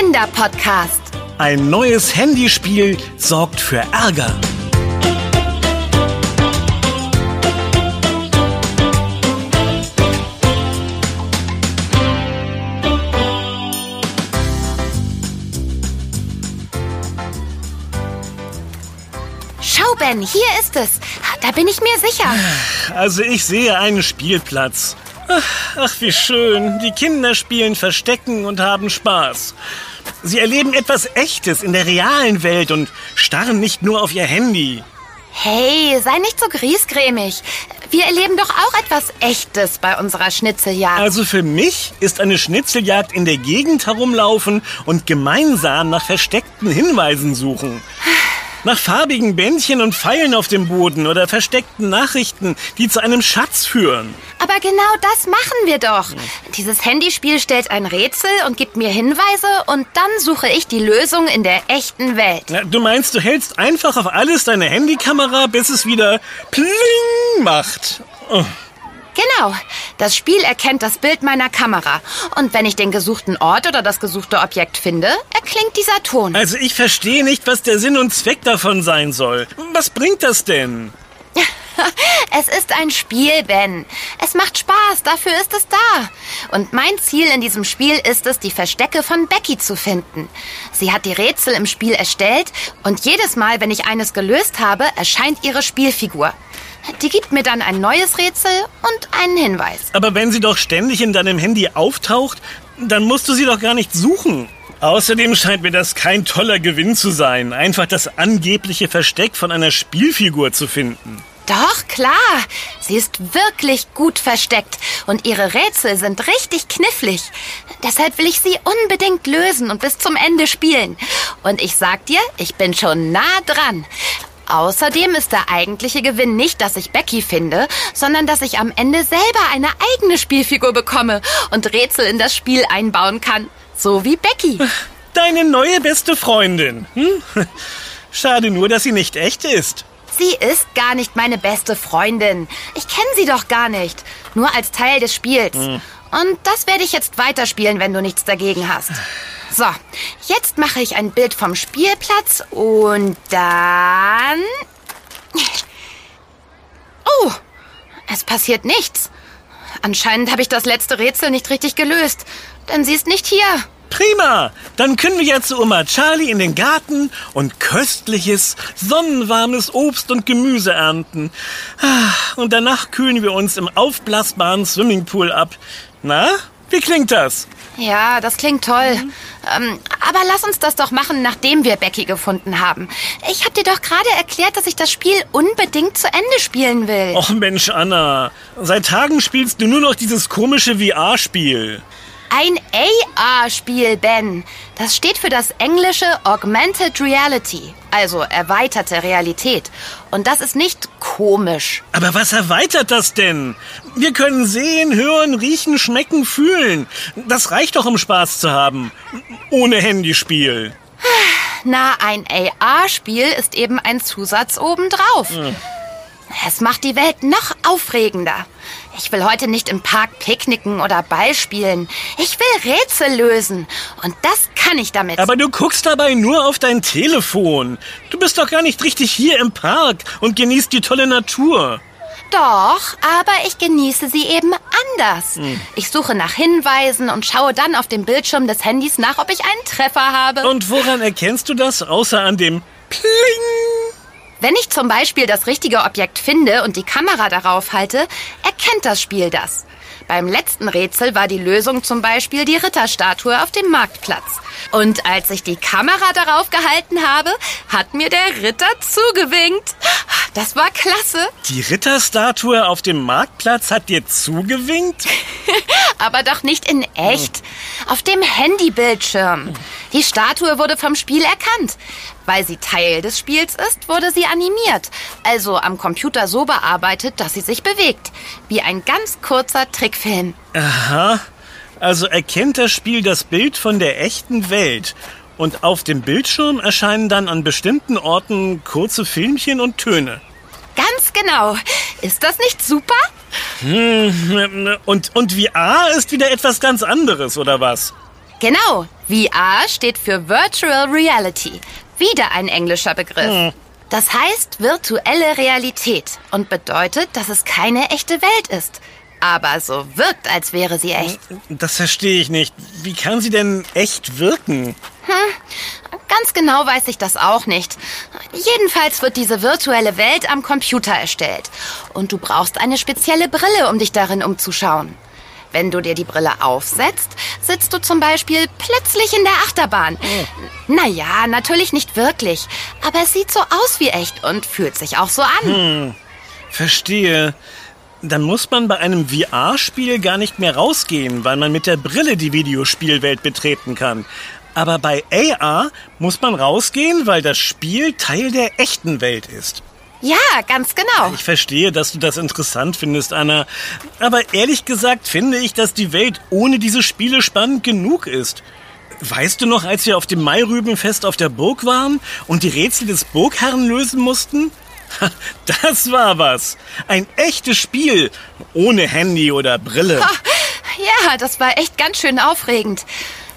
Kinderpodcast. Ein neues Handyspiel sorgt für Ärger. Schau, Ben, hier ist es. Da bin ich mir sicher. Also ich sehe einen Spielplatz. Ach, ach, wie schön. Die Kinder spielen Verstecken und haben Spaß. Sie erleben etwas Echtes in der realen Welt und starren nicht nur auf ihr Handy. Hey, sei nicht so griesgrämig. Wir erleben doch auch etwas Echtes bei unserer Schnitzeljagd. Also für mich ist eine Schnitzeljagd in der Gegend herumlaufen und gemeinsam nach versteckten Hinweisen suchen. Nach farbigen Bändchen und Pfeilen auf dem Boden oder versteckten Nachrichten, die zu einem Schatz führen. Aber genau das machen wir doch. Dieses Handyspiel stellt ein Rätsel und gibt mir Hinweise und dann suche ich die Lösung in der echten Welt. Na, du meinst, du hältst einfach auf alles deine Handykamera, bis es wieder Pling macht. Oh. Genau. Das Spiel erkennt das Bild meiner Kamera. Und wenn ich den gesuchten Ort oder das gesuchte Objekt finde, erklingt dieser Ton. Also ich verstehe nicht, was der Sinn und Zweck davon sein soll. Was bringt das denn? Es ist ein Spiel, Ben. Es macht Spaß, dafür ist es da. Und mein Ziel in diesem Spiel ist es, die Verstecke von Becky zu finden. Sie hat die Rätsel im Spiel erstellt und jedes Mal, wenn ich eines gelöst habe, erscheint ihre Spielfigur. Die gibt mir dann ein neues Rätsel und einen Hinweis. Aber wenn sie doch ständig in deinem Handy auftaucht, dann musst du sie doch gar nicht suchen. Außerdem scheint mir das kein toller Gewinn zu sein, einfach das angebliche Versteck von einer Spielfigur zu finden. Doch, klar. Sie ist wirklich gut versteckt und ihre Rätsel sind richtig knifflig. Deshalb will ich sie unbedingt lösen und bis zum Ende spielen. Und ich sag dir, ich bin schon nah dran. Außerdem ist der eigentliche Gewinn nicht, dass ich Becky finde, sondern dass ich am Ende selber eine eigene Spielfigur bekomme und Rätsel in das Spiel einbauen kann. So wie Becky. Deine neue beste Freundin. Hm? Schade nur, dass sie nicht echt ist. Sie ist gar nicht meine beste Freundin. Ich kenne sie doch gar nicht. Nur als Teil des Spiels. Und das werde ich jetzt weiterspielen, wenn du nichts dagegen hast. So, jetzt mache ich ein Bild vom Spielplatz und dann... Oh, es passiert nichts. Anscheinend habe ich das letzte Rätsel nicht richtig gelöst, denn sie ist nicht hier. Prima! Dann können wir ja zu Oma Charlie in den Garten und köstliches, sonnenwarmes Obst und Gemüse ernten. Ah, Und danach kühlen wir uns im aufblasbaren Swimmingpool ab. Na, wie klingt das? Ja, das klingt toll. Ähm, aber lass uns das doch machen, nachdem wir Becky gefunden haben. Ich habe dir doch gerade erklärt, dass ich das Spiel unbedingt zu Ende spielen will. Och Mensch, Anna. Seit Tagen spielst du nur noch dieses komische VR-Spiel. Ein AR-Spiel, Ben. Das steht für das englische Augmented Reality, also erweiterte Realität. Und das ist nicht komisch. Aber was erweitert das denn? Wir können sehen, hören, riechen, schmecken, fühlen. Das reicht doch, um Spaß zu haben. Ohne Handyspiel. Na, ein AR-Spiel ist eben ein Zusatz obendrauf. Es macht die Welt noch aufregender. Ich will heute nicht im Park picknicken oder Ball spielen. Ich will Rätsel lösen. Und das kann ich damit. Aber du guckst dabei nur auf dein Telefon. Du bist doch gar nicht richtig hier im Park und genießt die tolle Natur. Doch, aber ich genieße sie eben anders. Ich suche nach Hinweisen und schaue dann auf dem Bildschirm des Handys nach, ob ich einen Treffer habe. Und woran erkennst du das, außer an dem Pling? Wenn ich zum Beispiel das richtige Objekt finde und die Kamera darauf halte, erkennt das Spiel das. Beim letzten Rätsel war die Lösung zum Beispiel die Ritterstatue auf dem Marktplatz. Und als ich die Kamera darauf gehalten habe, hat mir der Ritter zugewinkt. Das war klasse. Die Ritterstatue auf dem Marktplatz hat dir zugewinkt? Aber doch nicht in echt. Auf dem Handybildschirm. Die Statue wurde vom Spiel erkannt. Weil sie Teil des Spiels ist, wurde sie animiert. Also am Computer so bearbeitet, dass sie sich bewegt. Wie ein ganz kurzer Trickfilm. Aha. Also erkennt das Spiel das Bild von der echten Welt. Und auf dem Bildschirm erscheinen dann an bestimmten Orten kurze Filmchen und Töne. Ganz genau. Ist das nicht super? Und, und VR ist wieder etwas ganz anderes, oder was? Genau. VR steht für Virtual Reality. Wieder ein englischer Begriff. Das heißt virtuelle Realität und bedeutet, dass es keine echte Welt ist. Aber so wirkt, als wäre sie echt. Das verstehe ich nicht. Wie kann sie denn echt wirken? Ganz genau weiß ich das auch nicht. Jedenfalls wird diese virtuelle Welt am Computer erstellt. Und du brauchst eine spezielle Brille, um dich darin umzuschauen. Wenn du dir die Brille aufsetzt, sitzt du zum Beispiel plötzlich in der Achterbahn. Naja, natürlich nicht wirklich. Aber es sieht so aus wie echt und fühlt sich auch so an. Verstehe. Dann muss man bei einem VR-Spiel gar nicht mehr rausgehen, weil man mit der Brille die Videospielwelt betreten kann. Aber bei AR muss man rausgehen, weil das Spiel Teil der echten Welt ist. Ja, ganz genau. Ich verstehe, dass du das interessant findest, Anna. Aber ehrlich gesagt finde ich, dass die Welt ohne diese Spiele spannend genug ist. Weißt du noch, als wir auf dem Mairübenfest auf der Burg waren und die Rätsel des Burgherrn lösen mussten? Das war was. Ein echtes Spiel. Ohne Handy oder Brille. Ja, das war echt ganz schön aufregend.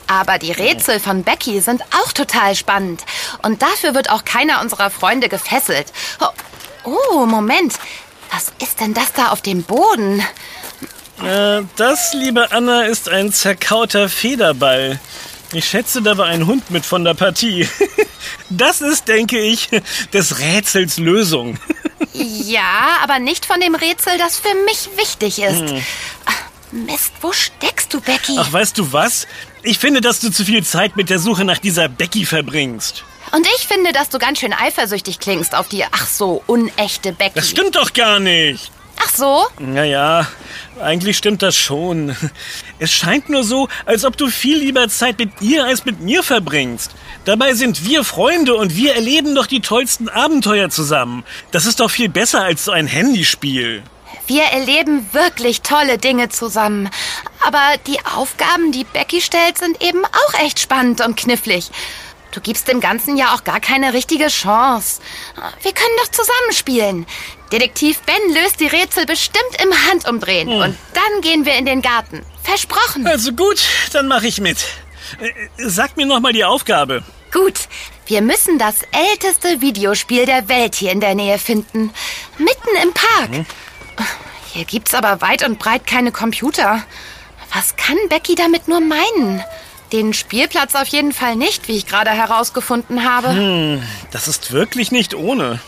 Aber die Rätsel von Becky sind auch total spannend. Und dafür wird auch keiner unserer Freunde gefesselt. Oh, oh Moment. Was ist denn das da auf dem Boden? Äh, das, liebe Anna, ist ein zerkauter Federball. Ich schätze, da war ein Hund mit von der Partie. Das ist, denke ich, des Rätsels Lösung. Ja, aber nicht von dem Rätsel, das für mich wichtig ist. Ach, Mist, wo steckst du, Becky? Ach, weißt du was? Ich finde, dass du zu viel Zeit mit der Suche nach dieser Becky verbringst. Und ich finde, dass du ganz schön eifersüchtig klingst auf die ach so unechte Becky. Das stimmt doch gar nicht. Ach so? Naja, eigentlich stimmt das schon. Es scheint nur so, als ob du viel lieber Zeit mit ihr als mit mir verbringst. Dabei sind wir Freunde und wir erleben doch die tollsten Abenteuer zusammen. Das ist doch viel besser als so ein Handyspiel. Wir erleben wirklich tolle Dinge zusammen. Aber die Aufgaben, die Becky stellt, sind eben auch echt spannend und knifflig. Du gibst dem Ganzen ja auch gar keine richtige Chance. Wir können doch zusammenspielen. Detektiv Ben löst die Rätsel bestimmt im Handumdrehen. Und dann gehen wir in den Garten. Versprochen. Also gut, dann mache ich mit. Äh, Sag mir noch mal die Aufgabe. Gut, wir müssen das älteste Videospiel der Welt hier in der Nähe finden. Mitten im Park. Hier gibt's aber weit und breit keine Computer. Was kann Becky damit nur meinen? Den Spielplatz auf jeden Fall nicht, wie ich gerade herausgefunden habe. Das ist wirklich nicht ohne.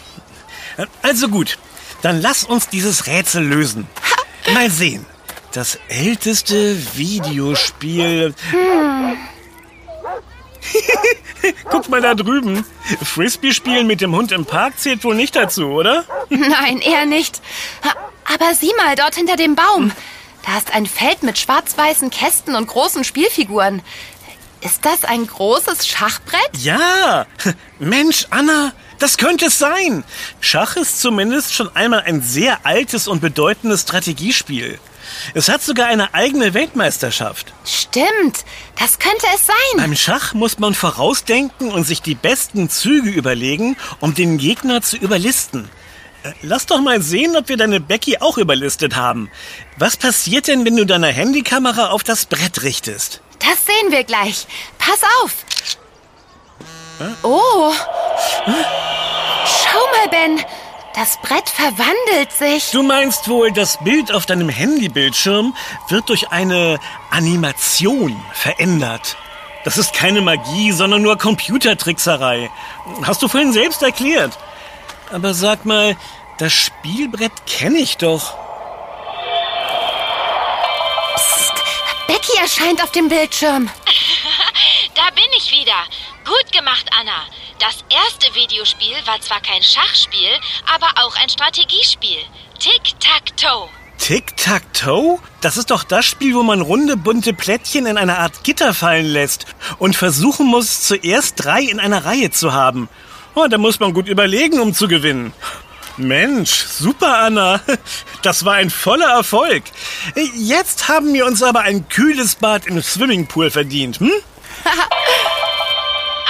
Äh, Also gut, dann lass uns dieses Rätsel lösen. Mal sehen. Das älteste Videospiel. Guck mal da drüben. Frisbee-Spielen mit dem Hund im Park zählt wohl nicht dazu, oder? Nein, eher nicht. Aber sieh mal dort hinter dem Baum. Da ist ein Feld mit schwarz-weißen Kästen und großen Spielfiguren. Ist das ein großes Schachbrett? Ja! Mensch, Anna, das könnte es sein. Schach ist zumindest schon einmal ein sehr altes und bedeutendes Strategiespiel. Es hat sogar eine eigene Weltmeisterschaft. Stimmt, das könnte es sein. Beim Schach muss man vorausdenken und sich die besten Züge überlegen, um den Gegner zu überlisten. Äh, Lass doch mal sehen, ob wir deine Becky auch überlistet haben. Was passiert denn, wenn du deine Handykamera auf das Brett richtest? Das sehen wir gleich. Pass auf. Oh. Schau mal, Ben. Das Brett verwandelt sich. Du meinst wohl, das Bild auf deinem Handybildschirm wird durch eine Animation verändert. Das ist keine Magie, sondern nur Computertrickserei. Hast du vorhin selbst erklärt. Aber sag mal, das Spielbrett kenne ich doch. Becky erscheint auf dem Bildschirm. Da bin ich wieder. Gut gemacht, Anna. Das erste Videospiel war zwar kein Schachspiel, aber auch ein Strategiespiel. Tic-Tac-Toe. Tic-Tac-Toe? Das ist doch das Spiel, wo man runde, bunte Plättchen in eine Art Gitter fallen lässt und versuchen muss, zuerst drei in einer Reihe zu haben. Oh, da muss man gut überlegen, um zu gewinnen. Mensch, super, Anna. Das war ein voller Erfolg. Jetzt haben wir uns aber ein kühles Bad im Swimmingpool verdient, hm?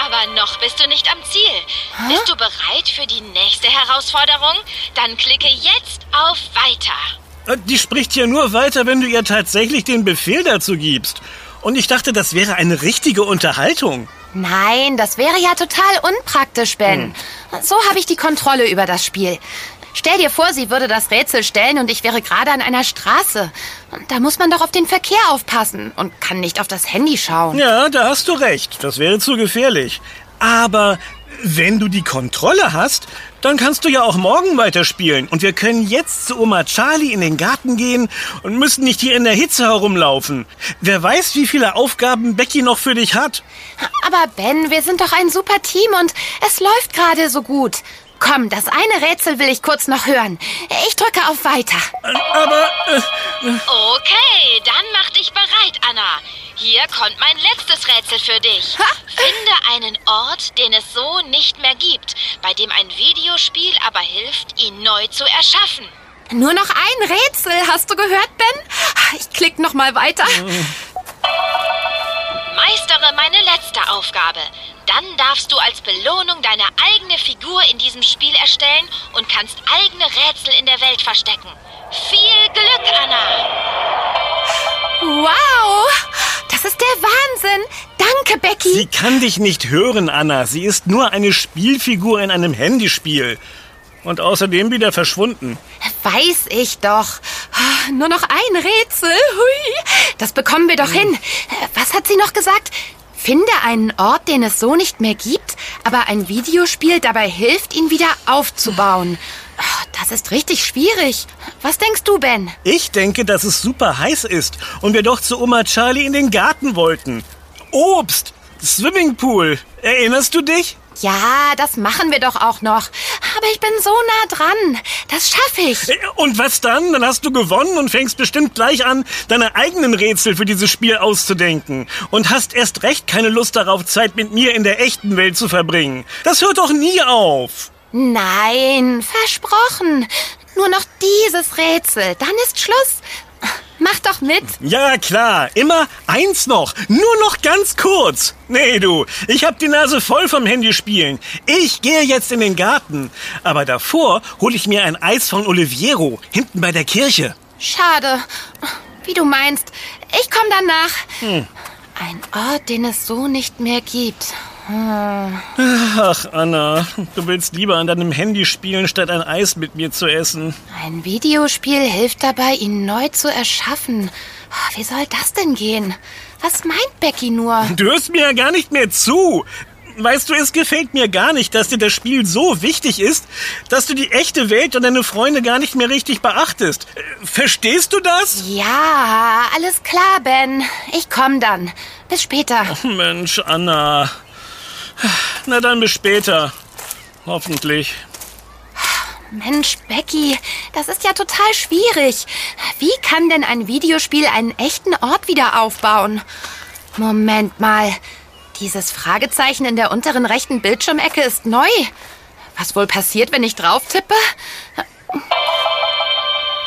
Aber noch bist du nicht am Ziel. Bist du bereit für die nächste Herausforderung? Dann klicke jetzt auf Weiter. Äh, Die spricht ja nur weiter, wenn du ihr tatsächlich den Befehl dazu gibst. Und ich dachte, das wäre eine richtige Unterhaltung. Nein, das wäre ja total unpraktisch, Ben. So habe ich die Kontrolle über das Spiel. Stell dir vor, sie würde das Rätsel stellen und ich wäre gerade an einer Straße. Da muss man doch auf den Verkehr aufpassen und kann nicht auf das Handy schauen. Ja, da hast du recht. Das wäre zu gefährlich. Aber wenn du die Kontrolle hast, dann kannst du ja auch morgen weiterspielen. Und wir können jetzt zu Oma Charlie in den Garten gehen und müssen nicht hier in der Hitze herumlaufen. Wer weiß, wie viele Aufgaben Becky noch für dich hat. Aber Ben, wir sind doch ein super Team und es läuft gerade so gut. Komm, das eine Rätsel will ich kurz noch hören. Ich drücke auf Weiter. Aber... Äh, Okay, dann mach dich bereit, Anna. Hier kommt mein letztes Rätsel für dich. Ha? Finde einen Ort, den es so nicht mehr gibt, bei dem ein Videospiel aber hilft, ihn neu zu erschaffen. Nur noch ein Rätsel, hast du gehört, Ben? Ich klick noch mal weiter. Meistere meine letzte Aufgabe. Dann darfst du als Belohnung deine eigene Figur in diesem Spiel erstellen und kannst eigene Rätsel in der Welt verstecken. Viel Glück, Anna! Wow, das ist der Wahnsinn. Danke, Becky. sie kann dich nicht hören, Anna. Sie ist nur eine Spielfigur in einem Handyspiel. Und außerdem wieder verschwunden. Weiß ich doch. Nur noch ein Rätsel. Hui. Das bekommen wir doch hin. Was hat sie noch gesagt? Finde einen Ort, den es so nicht mehr gibt, aber ein Videospiel dabei hilft, ihn wieder aufzubauen. Das ist richtig schwierig. Was denkst du, Ben? Ich denke, dass es super heiß ist und wir doch zu Oma Charlie in den Garten wollten. Obst! Swimmingpool! Erinnerst du dich? Ja, das machen wir doch auch noch. Aber ich bin so nah dran. Das schaffe ich. Äh, Und was dann? Dann hast du gewonnen und fängst bestimmt gleich an, deine eigenen Rätsel für dieses Spiel auszudenken. Und hast erst recht keine Lust darauf, Zeit mit mir in der echten Welt zu verbringen. Das hört doch nie auf. Nein, versprochen. Nur noch dieses Rätsel. Dann ist Schluss. Mach doch mit. Ja, klar. Immer eins noch. Nur noch ganz kurz. Nee, du. Ich hab die Nase voll vom Handyspielen. Ich gehe jetzt in den Garten. Aber davor hole ich mir ein Eis von Oliviero. Hinten bei der Kirche. Schade. Wie du meinst. Ich komme danach. Ein Ort, den es so nicht mehr gibt. Ach, Anna. Du willst lieber an deinem Handy spielen, statt ein Eis mit mir zu essen. Ein Videospiel hilft dabei, ihn neu zu erschaffen. Wie soll das denn gehen? Was meint Becky nur? Du hörst mir ja gar nicht mehr zu. Weißt du, es gefällt mir gar nicht, dass dir das Spiel so wichtig ist, dass du die echte Welt und deine Freunde gar nicht mehr richtig beachtest. Äh, Verstehst du das? Ja, alles klar, Ben. Ich komm dann. Bis später. Mensch, Anna. Na dann bis später. Hoffentlich. Mensch, Becky, das ist ja total schwierig. Wie kann denn ein Videospiel einen echten Ort wieder aufbauen? Moment mal. Dieses Fragezeichen in der unteren rechten Bildschirmecke ist neu. Was wohl passiert, wenn ich drauf tippe?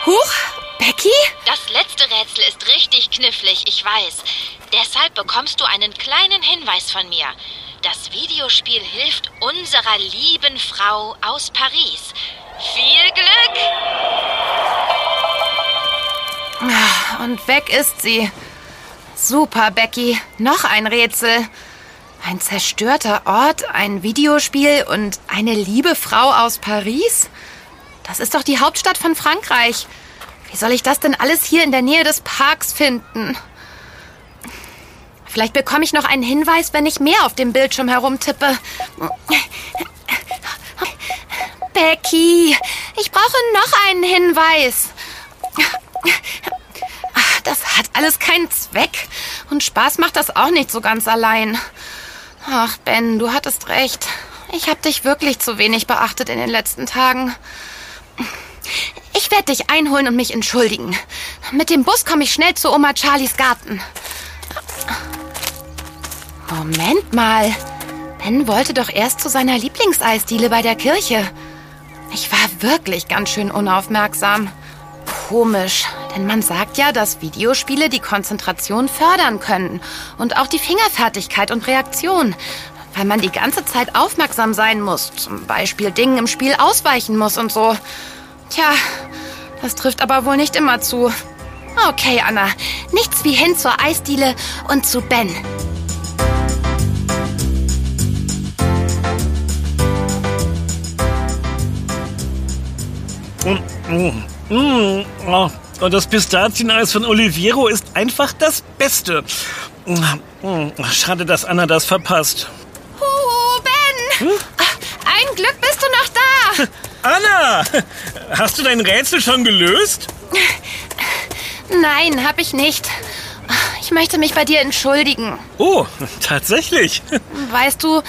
Huch, Becky? Das letzte Rätsel ist richtig knifflig, ich weiß. Deshalb bekommst du einen kleinen Hinweis von mir. Das Videospiel hilft unserer lieben Frau aus Paris. Viel Glück! Und weg ist sie. Super, Becky. Noch ein Rätsel. Ein zerstörter Ort, ein Videospiel und eine liebe Frau aus Paris? Das ist doch die Hauptstadt von Frankreich. Wie soll ich das denn alles hier in der Nähe des Parks finden? Vielleicht bekomme ich noch einen Hinweis, wenn ich mehr auf dem Bildschirm herumtippe. Becky, ich brauche noch einen Hinweis. Das hat alles keinen Zweck. Und Spaß macht das auch nicht so ganz allein. Ach, Ben, du hattest recht. Ich habe dich wirklich zu wenig beachtet in den letzten Tagen. Ich werde dich einholen und mich entschuldigen. Mit dem Bus komme ich schnell zu Oma Charlies Garten. Moment mal. Ben wollte doch erst zu seiner Lieblingseisdiele bei der Kirche. Ich war wirklich ganz schön unaufmerksam. Komisch, denn man sagt ja, dass Videospiele die Konzentration fördern können und auch die Fingerfertigkeit und Reaktion, weil man die ganze Zeit aufmerksam sein muss, zum Beispiel Dingen im Spiel ausweichen muss und so. Tja, das trifft aber wohl nicht immer zu. Okay, Anna. Nichts wie hin zur Eisdiele und zu Ben. Und das Pistazieneis von Oliviero ist einfach das Beste. Mm, schade, dass Anna das verpasst. Huhu, Ben! Hm? Ein Glück bist du noch da! Anna! Hast du dein Rätsel schon gelöst? Nein, hab ich nicht. Ich möchte mich bei dir entschuldigen. Oh, tatsächlich. Weißt du,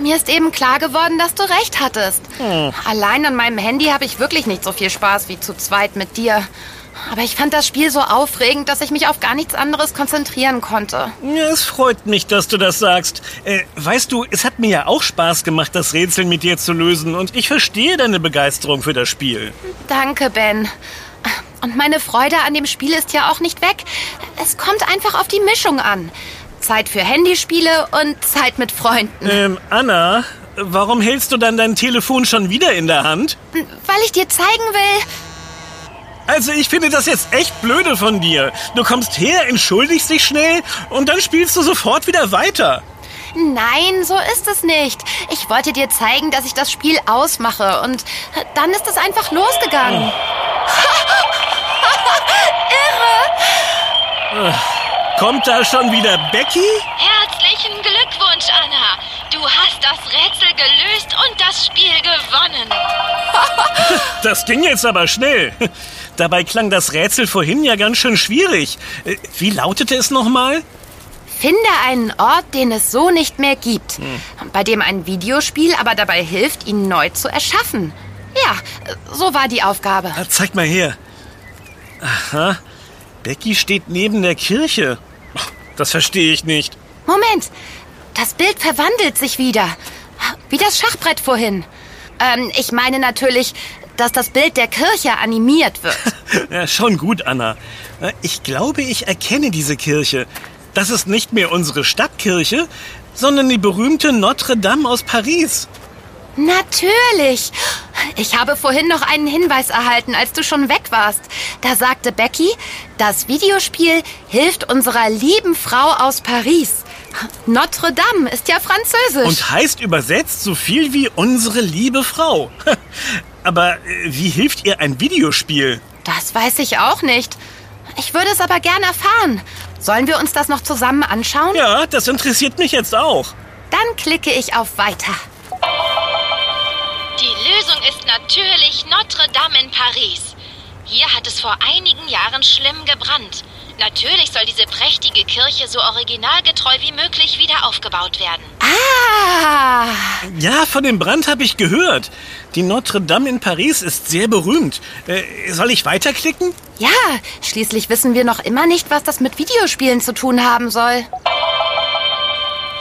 mir ist eben klar geworden, dass du recht hattest. Hm. Allein an meinem Handy habe ich wirklich nicht so viel Spaß wie zu zweit mit dir. Aber ich fand das Spiel so aufregend, dass ich mich auf gar nichts anderes konzentrieren konnte. Ja, es freut mich, dass du das sagst. Äh, weißt du, es hat mir ja auch Spaß gemacht, das Rätsel mit dir zu lösen. Und ich verstehe deine Begeisterung für das Spiel. Danke, Ben. Und meine Freude an dem Spiel ist ja auch nicht weg. Es kommt einfach auf die Mischung an. Zeit für Handyspiele und Zeit mit Freunden. Ähm, Anna, warum hältst du dann dein Telefon schon wieder in der Hand? Weil ich dir zeigen will, also ich finde das jetzt echt blöde von dir. Du kommst her, entschuldigst dich schnell und dann spielst du sofort wieder weiter. Nein, so ist es nicht. Ich wollte dir zeigen, dass ich das Spiel ausmache und dann ist es einfach losgegangen. Irre! Kommt da schon wieder Becky? Herzlichen Glückwunsch, Anna. Du hast das Rätsel gelöst und das Spiel gewonnen. Das ging jetzt aber schnell. Dabei klang das Rätsel vorhin ja ganz schön schwierig. Äh, wie lautete es nochmal? Finde einen Ort, den es so nicht mehr gibt, hm. bei dem ein Videospiel aber dabei hilft, ihn neu zu erschaffen. Ja, so war die Aufgabe. Ah, zeig mal her. Aha. Becky steht neben der Kirche. Das verstehe ich nicht. Moment. Das Bild verwandelt sich wieder. Wie das Schachbrett vorhin. Ähm, ich meine natürlich, dass das Bild der Kirche animiert wird. ja, schon gut, Anna. Ich glaube, ich erkenne diese Kirche. Das ist nicht mehr unsere Stadtkirche, sondern die berühmte Notre Dame aus Paris. Natürlich. Ich habe vorhin noch einen Hinweis erhalten, als du schon weg warst. Da sagte Becky, das Videospiel hilft unserer lieben Frau aus Paris. Notre Dame ist ja französisch. Und heißt übersetzt so viel wie unsere liebe Frau. Aber äh, wie hilft ihr ein Videospiel? Das weiß ich auch nicht. Ich würde es aber gern erfahren. Sollen wir uns das noch zusammen anschauen? Ja, das interessiert mich jetzt auch. Dann klicke ich auf Weiter. Die Lösung ist natürlich Notre Dame in Paris. Hier hat es vor einigen Jahren schlimm gebrannt. Natürlich soll diese prächtige Kirche so originalgetreu wie möglich wieder aufgebaut werden. Ah! Ja, von dem Brand habe ich gehört. Die Notre Dame in Paris ist sehr berühmt. Äh, soll ich weiterklicken? Ja, schließlich wissen wir noch immer nicht, was das mit Videospielen zu tun haben soll.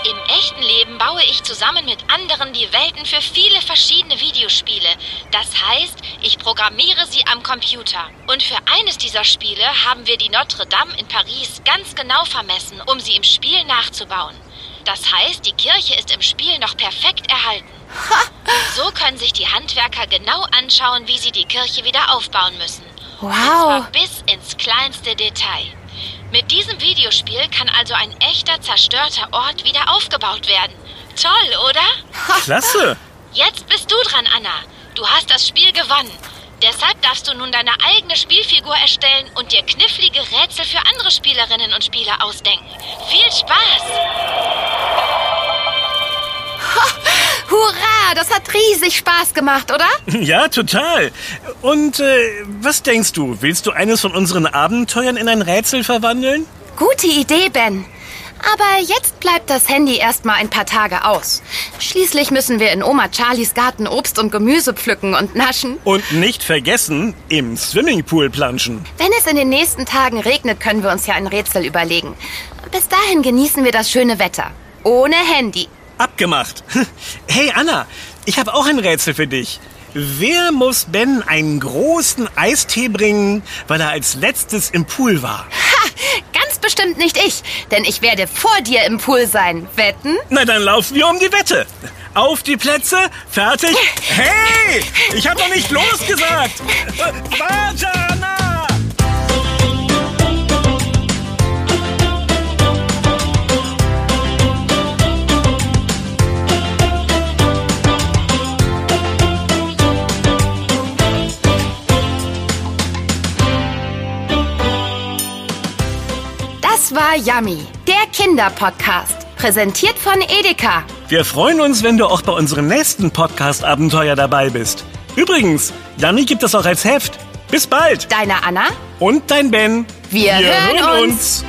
Im echten Leben baue ich zusammen mit anderen die Welten für viele verschiedene Videospiele. Das heißt, ich programmiere sie am Computer. Und für eines dieser Spiele haben wir die Notre Dame in Paris ganz genau vermessen, um sie im Spiel nachzubauen. Das heißt, die Kirche ist im Spiel noch perfekt erhalten. So können sich die Handwerker genau anschauen, wie sie die Kirche wieder aufbauen müssen. Wow. Und zwar bis ins kleinste Detail. Mit diesem Videospiel kann also ein echter zerstörter Ort wieder aufgebaut werden. Toll, oder? Klasse! Jetzt bist du dran, Anna. Du hast das Spiel gewonnen. Deshalb darfst du nun deine eigene Spielfigur erstellen und dir knifflige Rätsel für andere Spielerinnen und Spieler ausdenken. Viel Spaß! Hurra, das hat riesig Spaß gemacht, oder? Ja, total. Und äh, was denkst du? Willst du eines von unseren Abenteuern in ein Rätsel verwandeln? Gute Idee, Ben. Aber jetzt bleibt das Handy erstmal ein paar Tage aus. Schließlich müssen wir in Oma Charlies Garten Obst und Gemüse pflücken und naschen. Und nicht vergessen, im Swimmingpool planschen. Wenn es in den nächsten Tagen regnet, können wir uns ja ein Rätsel überlegen. Bis dahin genießen wir das schöne Wetter. Ohne Handy. Abgemacht. Hey Anna, ich habe auch ein Rätsel für dich. Wer muss Ben einen großen Eistee bringen, weil er als letztes im Pool war? Ha, ganz bestimmt nicht ich, denn ich werde vor dir im Pool sein. Wetten? Na, dann laufen wir um die Wette. Auf die Plätze, fertig. Hey, ich habe doch nicht losgesagt. Warte, Anna! War Yummy, der Kinderpodcast. Präsentiert von Edeka. Wir freuen uns, wenn du auch bei unserem nächsten Podcast-Abenteuer dabei bist. Übrigens, Yummy gibt es auch als Heft. Bis bald. Deine Anna? Und dein Ben. Wir, hören uns.